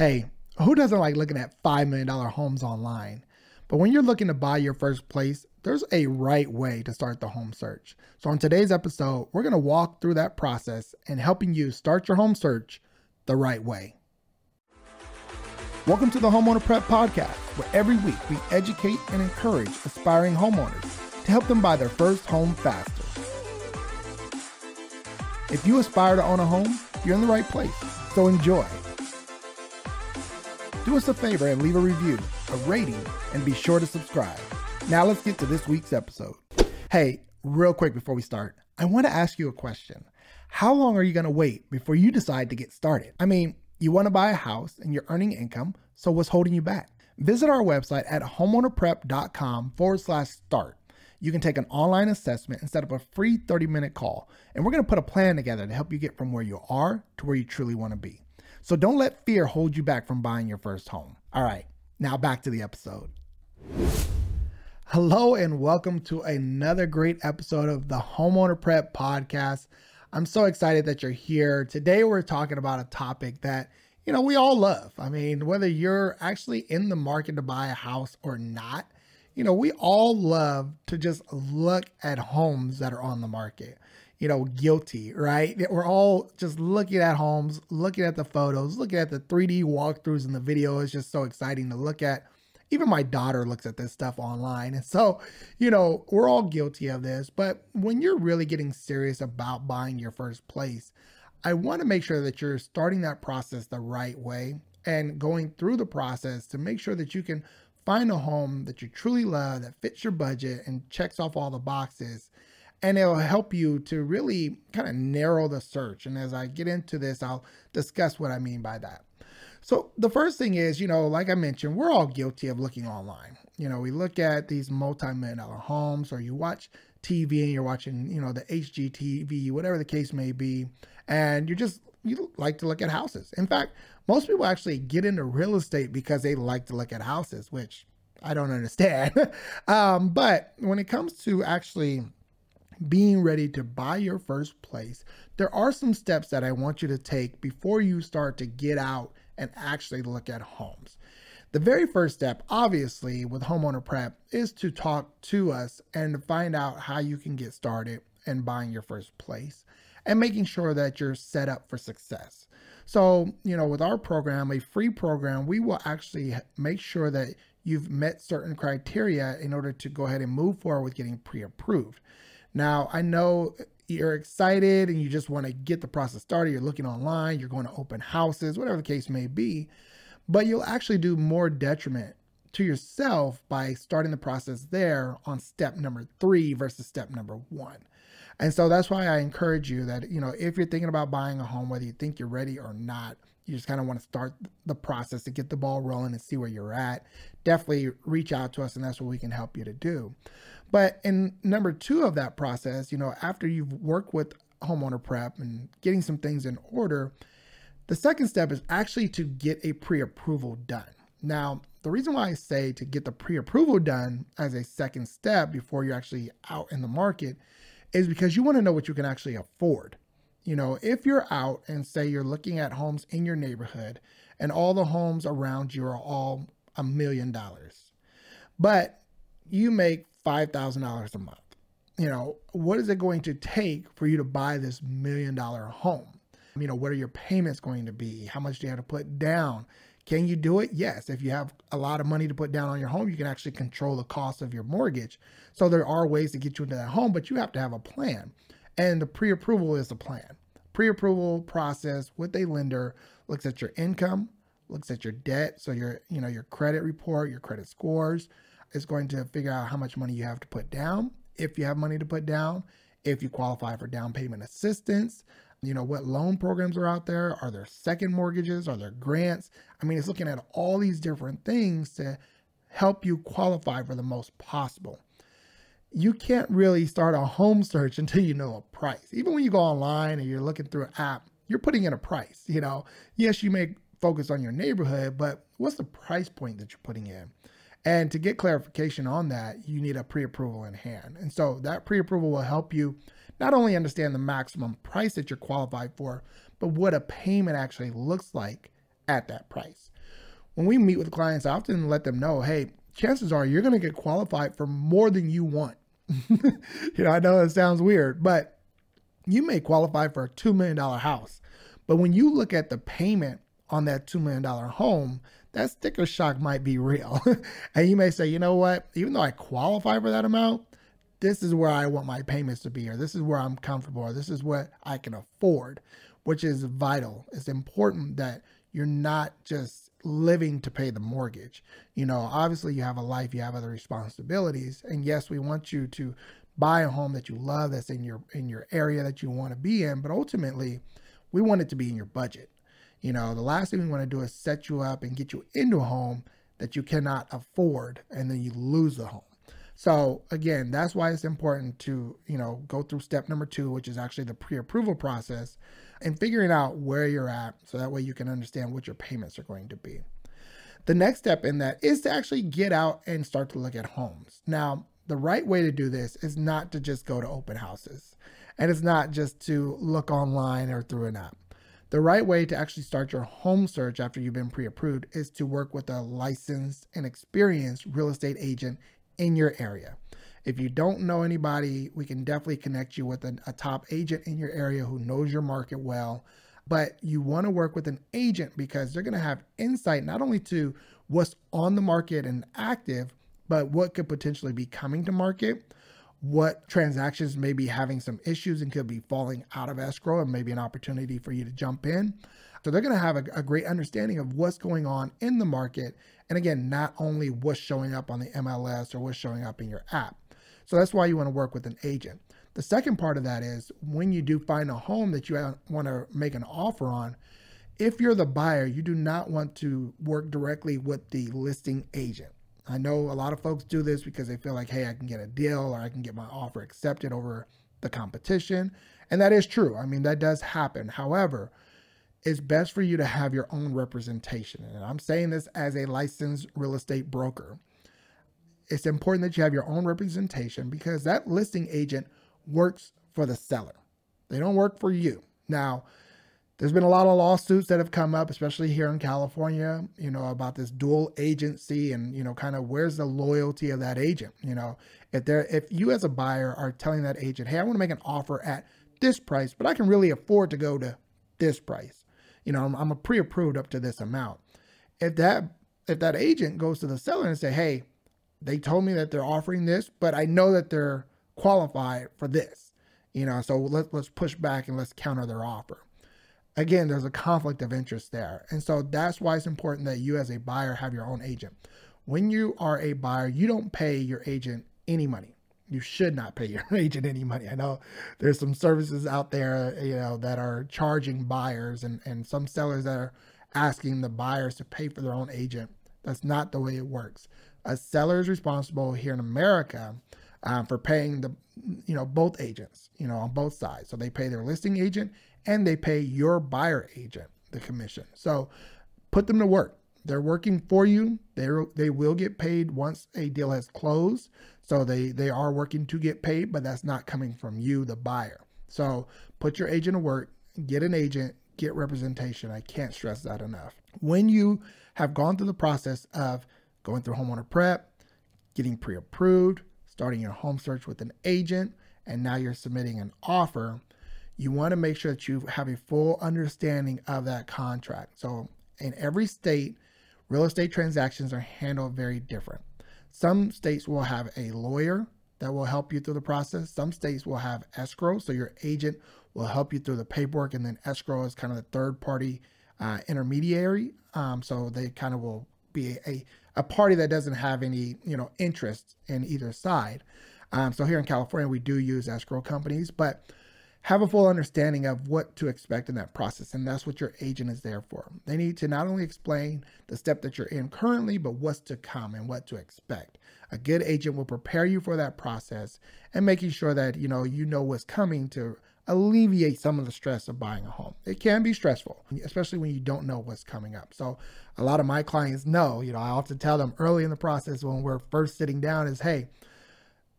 Hey, who doesn't like looking at $5 million homes online? But when you're looking to buy your first place, there's a right way to start the home search. So, on today's episode, we're going to walk through that process and helping you start your home search the right way. Welcome to the Homeowner Prep Podcast, where every week we educate and encourage aspiring homeowners to help them buy their first home faster. If you aspire to own a home, you're in the right place. So enjoy. Do us a favor and leave a review, a rating, and be sure to subscribe. Now let's get to this week's episode. Hey, real quick before we start, I want to ask you a question. How long are you going to wait before you decide to get started? I mean, you want to buy a house and you're earning income, so what's holding you back? Visit our website at homeownerprep.com forward slash start. You can take an online assessment and set up a free 30 minute call, and we're going to put a plan together to help you get from where you are to where you truly want to be. So don't let fear hold you back from buying your first home. All right, now back to the episode. Hello, and welcome to another great episode of the Homeowner Prep Podcast. I'm so excited that you're here. Today, we're talking about a topic that, you know, we all love. I mean, whether you're actually in the market to buy a house or not, you know, we all love to just look at homes that are on the market you know, guilty, right? We're all just looking at homes, looking at the photos, looking at the 3D walkthroughs in the video. It's just so exciting to look at. Even my daughter looks at this stuff online. And so, you know, we're all guilty of this. But when you're really getting serious about buying your first place, I want to make sure that you're starting that process the right way and going through the process to make sure that you can find a home that you truly love, that fits your budget and checks off all the boxes and it'll help you to really kind of narrow the search. And as I get into this, I'll discuss what I mean by that. So, the first thing is, you know, like I mentioned, we're all guilty of looking online. You know, we look at these multi million dollar homes, or you watch TV and you're watching, you know, the HGTV, whatever the case may be, and you just you like to look at houses. In fact, most people actually get into real estate because they like to look at houses, which I don't understand. um, but when it comes to actually being ready to buy your first place, there are some steps that I want you to take before you start to get out and actually look at homes. The very first step, obviously, with homeowner prep is to talk to us and find out how you can get started in buying your first place and making sure that you're set up for success. So, you know, with our program, a free program, we will actually make sure that you've met certain criteria in order to go ahead and move forward with getting pre approved. Now, I know you're excited and you just want to get the process started. You're looking online, you're going to open houses, whatever the case may be, but you'll actually do more detriment to yourself by starting the process there on step number three versus step number one. And so that's why I encourage you that, you know, if you're thinking about buying a home, whether you think you're ready or not, you just kind of want to start the process to get the ball rolling and see where you're at, definitely reach out to us and that's what we can help you to do. But in number two of that process, you know, after you've worked with homeowner prep and getting some things in order, the second step is actually to get a pre approval done. Now, the reason why I say to get the pre approval done as a second step before you're actually out in the market is because you want to know what you can actually afford. You know, if you're out and say you're looking at homes in your neighborhood and all the homes around you are all a million dollars, but you make $5,000 a month, you know, what is it going to take for you to buy this million dollar home? You know, what are your payments going to be? How much do you have to put down? Can you do it? Yes. If you have a lot of money to put down on your home, you can actually control the cost of your mortgage. So there are ways to get you into that home, but you have to have a plan. And the pre approval is the plan. Pre approval process with a lender looks at your income, looks at your debt. So your, you know, your credit report, your credit scores is going to figure out how much money you have to put down, if you have money to put down, if you qualify for down payment assistance, you know, what loan programs are out there? Are there second mortgages? Are there grants? I mean, it's looking at all these different things to help you qualify for the most possible. You can't really start a home search until you know a price. Even when you go online and you're looking through an app, you're putting in a price. You know, yes, you may focus on your neighborhood, but what's the price point that you're putting in? And to get clarification on that, you need a pre approval in hand. And so that pre approval will help you not only understand the maximum price that you're qualified for, but what a payment actually looks like at that price. When we meet with clients, I often let them know, hey, chances are you're going to get qualified for more than you want. you know, I know it sounds weird, but you may qualify for a $2 million house. But when you look at the payment on that $2 million home, that sticker shock might be real. and you may say, you know what, even though I qualify for that amount, this is where I want my payments to be, or this is where I'm comfortable, or this is what I can afford, which is vital. It's important that you're not just living to pay the mortgage. You know, obviously you have a life, you have other responsibilities. And yes, we want you to buy a home that you love that's in your in your area that you want to be in, but ultimately we want it to be in your budget. You know, the last thing we want to do is set you up and get you into a home that you cannot afford and then you lose the home. So again, that's why it's important to, you know, go through step number 2, which is actually the pre-approval process and figuring out where you're at so that way you can understand what your payments are going to be. The next step in that is to actually get out and start to look at homes. Now, the right way to do this is not to just go to open houses and it's not just to look online or through an app. The right way to actually start your home search after you've been pre approved is to work with a licensed and experienced real estate agent in your area. If you don't know anybody, we can definitely connect you with a, a top agent in your area who knows your market well. But you want to work with an agent because they're going to have insight not only to what's on the market and active, but what could potentially be coming to market what transactions may be having some issues and could be falling out of escrow and maybe an opportunity for you to jump in. So they're going to have a, a, great understanding of what's going on in the market. And again, not only what's showing up on the MLS or what's showing up in your app. So that's why you want to work with an agent. The second part of that is when you do find a home that you want to make an offer on, if you're the buyer, you do not want to work directly with the listing agent. I know a lot of folks do this because they feel like, hey, I can get a deal or I can get my offer accepted over the competition. And that is true. I mean, that does happen. However, it's best for you to have your own representation. And I'm saying this as a licensed real estate broker. It's important that you have your own representation because that listing agent works for the seller. They don't work for you. Now, there's been a lot of lawsuits that have come up, especially here in California, you know, about this dual agency and, you know, kind of where's the loyalty of that agent? You know, if there if you as a buyer are telling that agent, hey, I want to make an offer at this price, but I can really afford to go to this price. You know, I'm, I'm a pre-approved up to this amount. If that if that agent goes to the seller and say, hey, they told me that they're offering this, but I know that they're qualified for this. You know, so let's let's push back and let's counter their offer again, there's a conflict of interest there. And so that's why it's important that you, as a buyer, have your own agent. When you are a buyer, you don't pay your agent any money. You should not pay your agent any money. I know there's some services out there, you know, that are charging buyers and, and some sellers that are asking the buyers to pay for their own agent. That's not the way it works. A seller is responsible here in America um, for paying the, you know, both agents, you know, on both sides. So they pay their listing agent and they pay your buyer agent the commission. So put them to work. They're working for you. They they will get paid once a deal has closed. So they they are working to get paid, but that's not coming from you, the buyer. So put your agent to work. Get an agent. Get representation. I can't stress that enough. When you have gone through the process of going through homeowner prep, getting pre-approved, starting your home search with an agent, and now you're submitting an offer you want to make sure that you have a full understanding of that contract. So, in every state, real estate transactions are handled very different. Some states will have a lawyer that will help you through the process. Some states will have escrow, so your agent will help you through the paperwork, and then escrow is kind of the third party uh, intermediary. Um, so they kind of will be a, a party that doesn't have any you know interest in either side. Um, so here in California, we do use escrow companies, but have a full understanding of what to expect in that process. And that's what your agent is there for. They need to not only explain the step that you're in currently, but what's to come and what to expect. A good agent will prepare you for that process and making sure that you know you know what's coming to alleviate some of the stress of buying a home. It can be stressful, especially when you don't know what's coming up. So a lot of my clients know, you know, I often tell them early in the process when we're first sitting down is, hey,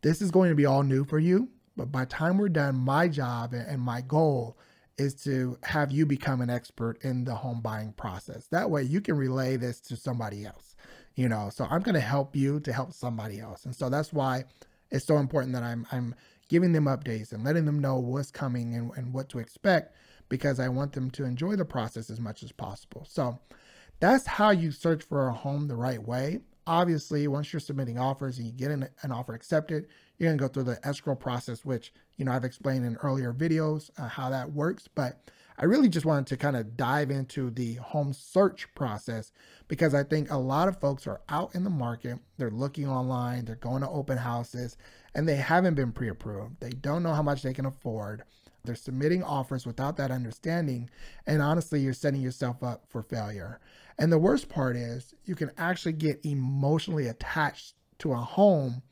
this is going to be all new for you but by the time we're done, my job and my goal is to have you become an expert in the home buying process. That way you can relay this to somebody else, you know. So I'm going to help you to help somebody else. And so that's why it's so important that I'm I'm giving them updates and letting them know what's coming and, and what to expect because I want them to enjoy the process as much as possible. So that's how you search for a home the right way. Obviously, once you're submitting offers and you get an, an offer accepted, you're going to go through the escrow process, which, you know, I've explained in earlier videos uh, how that works. But I really just wanted to kind of dive into the home search process because I think a lot of folks are out in the market, they're looking online, they're going to open houses, and they haven't been pre approved. They don't know how much they can afford. They're submitting offers without that understanding. And honestly, you're setting yourself up for failure. And the worst part is you can actually get emotionally attached to a home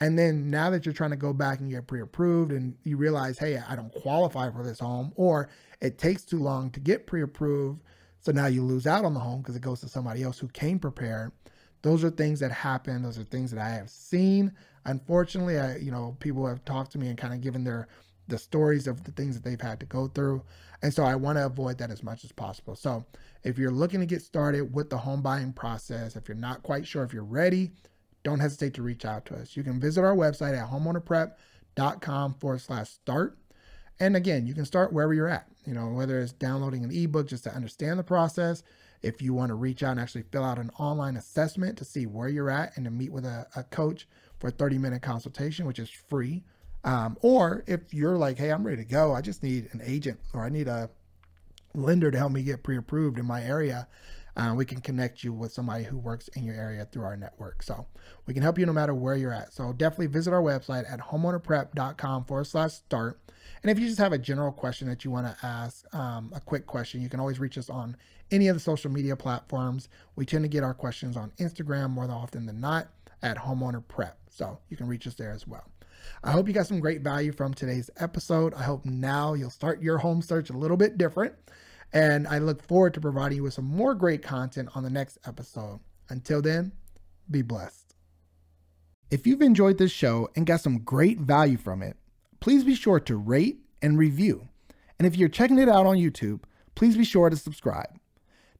and then now that you're trying to go back and get pre approved and you realize, hey, I don't qualify for this home, or it takes too long to get pre approved. So now you lose out on the home because it goes to somebody else who came prepared. Those are things that happen. Those are things that I have seen. Unfortunately, I, you know, people have talked to me and kind of given their the stories of the things that they've had to go through. And so I want to avoid that as much as possible. So if you're looking to get started with the home buying process, if you're not quite sure if you're ready, don't hesitate to reach out to us. You can visit our website at homeownerprep.com forward slash start. And again, you can start wherever you're at, you know, whether it's downloading an ebook just to understand the process. If you want to reach out and actually fill out an online assessment to see where you're at and to meet with a, a coach for a 30 minute consultation, which is free. Um, or if you're like, hey, I'm ready to go, I just need an agent or I need a lender to help me get pre approved in my area uh, we can connect you with somebody who works in your area through our network. So we can help you no matter where you're at. So definitely visit our website at homeownerprep.com forward slash start. And if you just have a general question that you want to ask, um, a quick question, you can always reach us on any of the social media platforms. We tend to get our questions on Instagram more often than not at homeowner prep. So you can reach us there as well. I hope you got some great value from today's episode. I hope now you'll start your home search a little bit different. And I look forward to providing you with some more great content on the next episode. Until then, be blessed. If you've enjoyed this show and got some great value from it, please be sure to rate and review. And if you're checking it out on YouTube, please be sure to subscribe.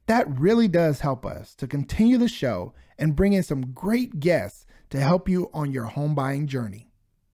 That really does help us to continue the show and bring in some great guests to help you on your home buying journey.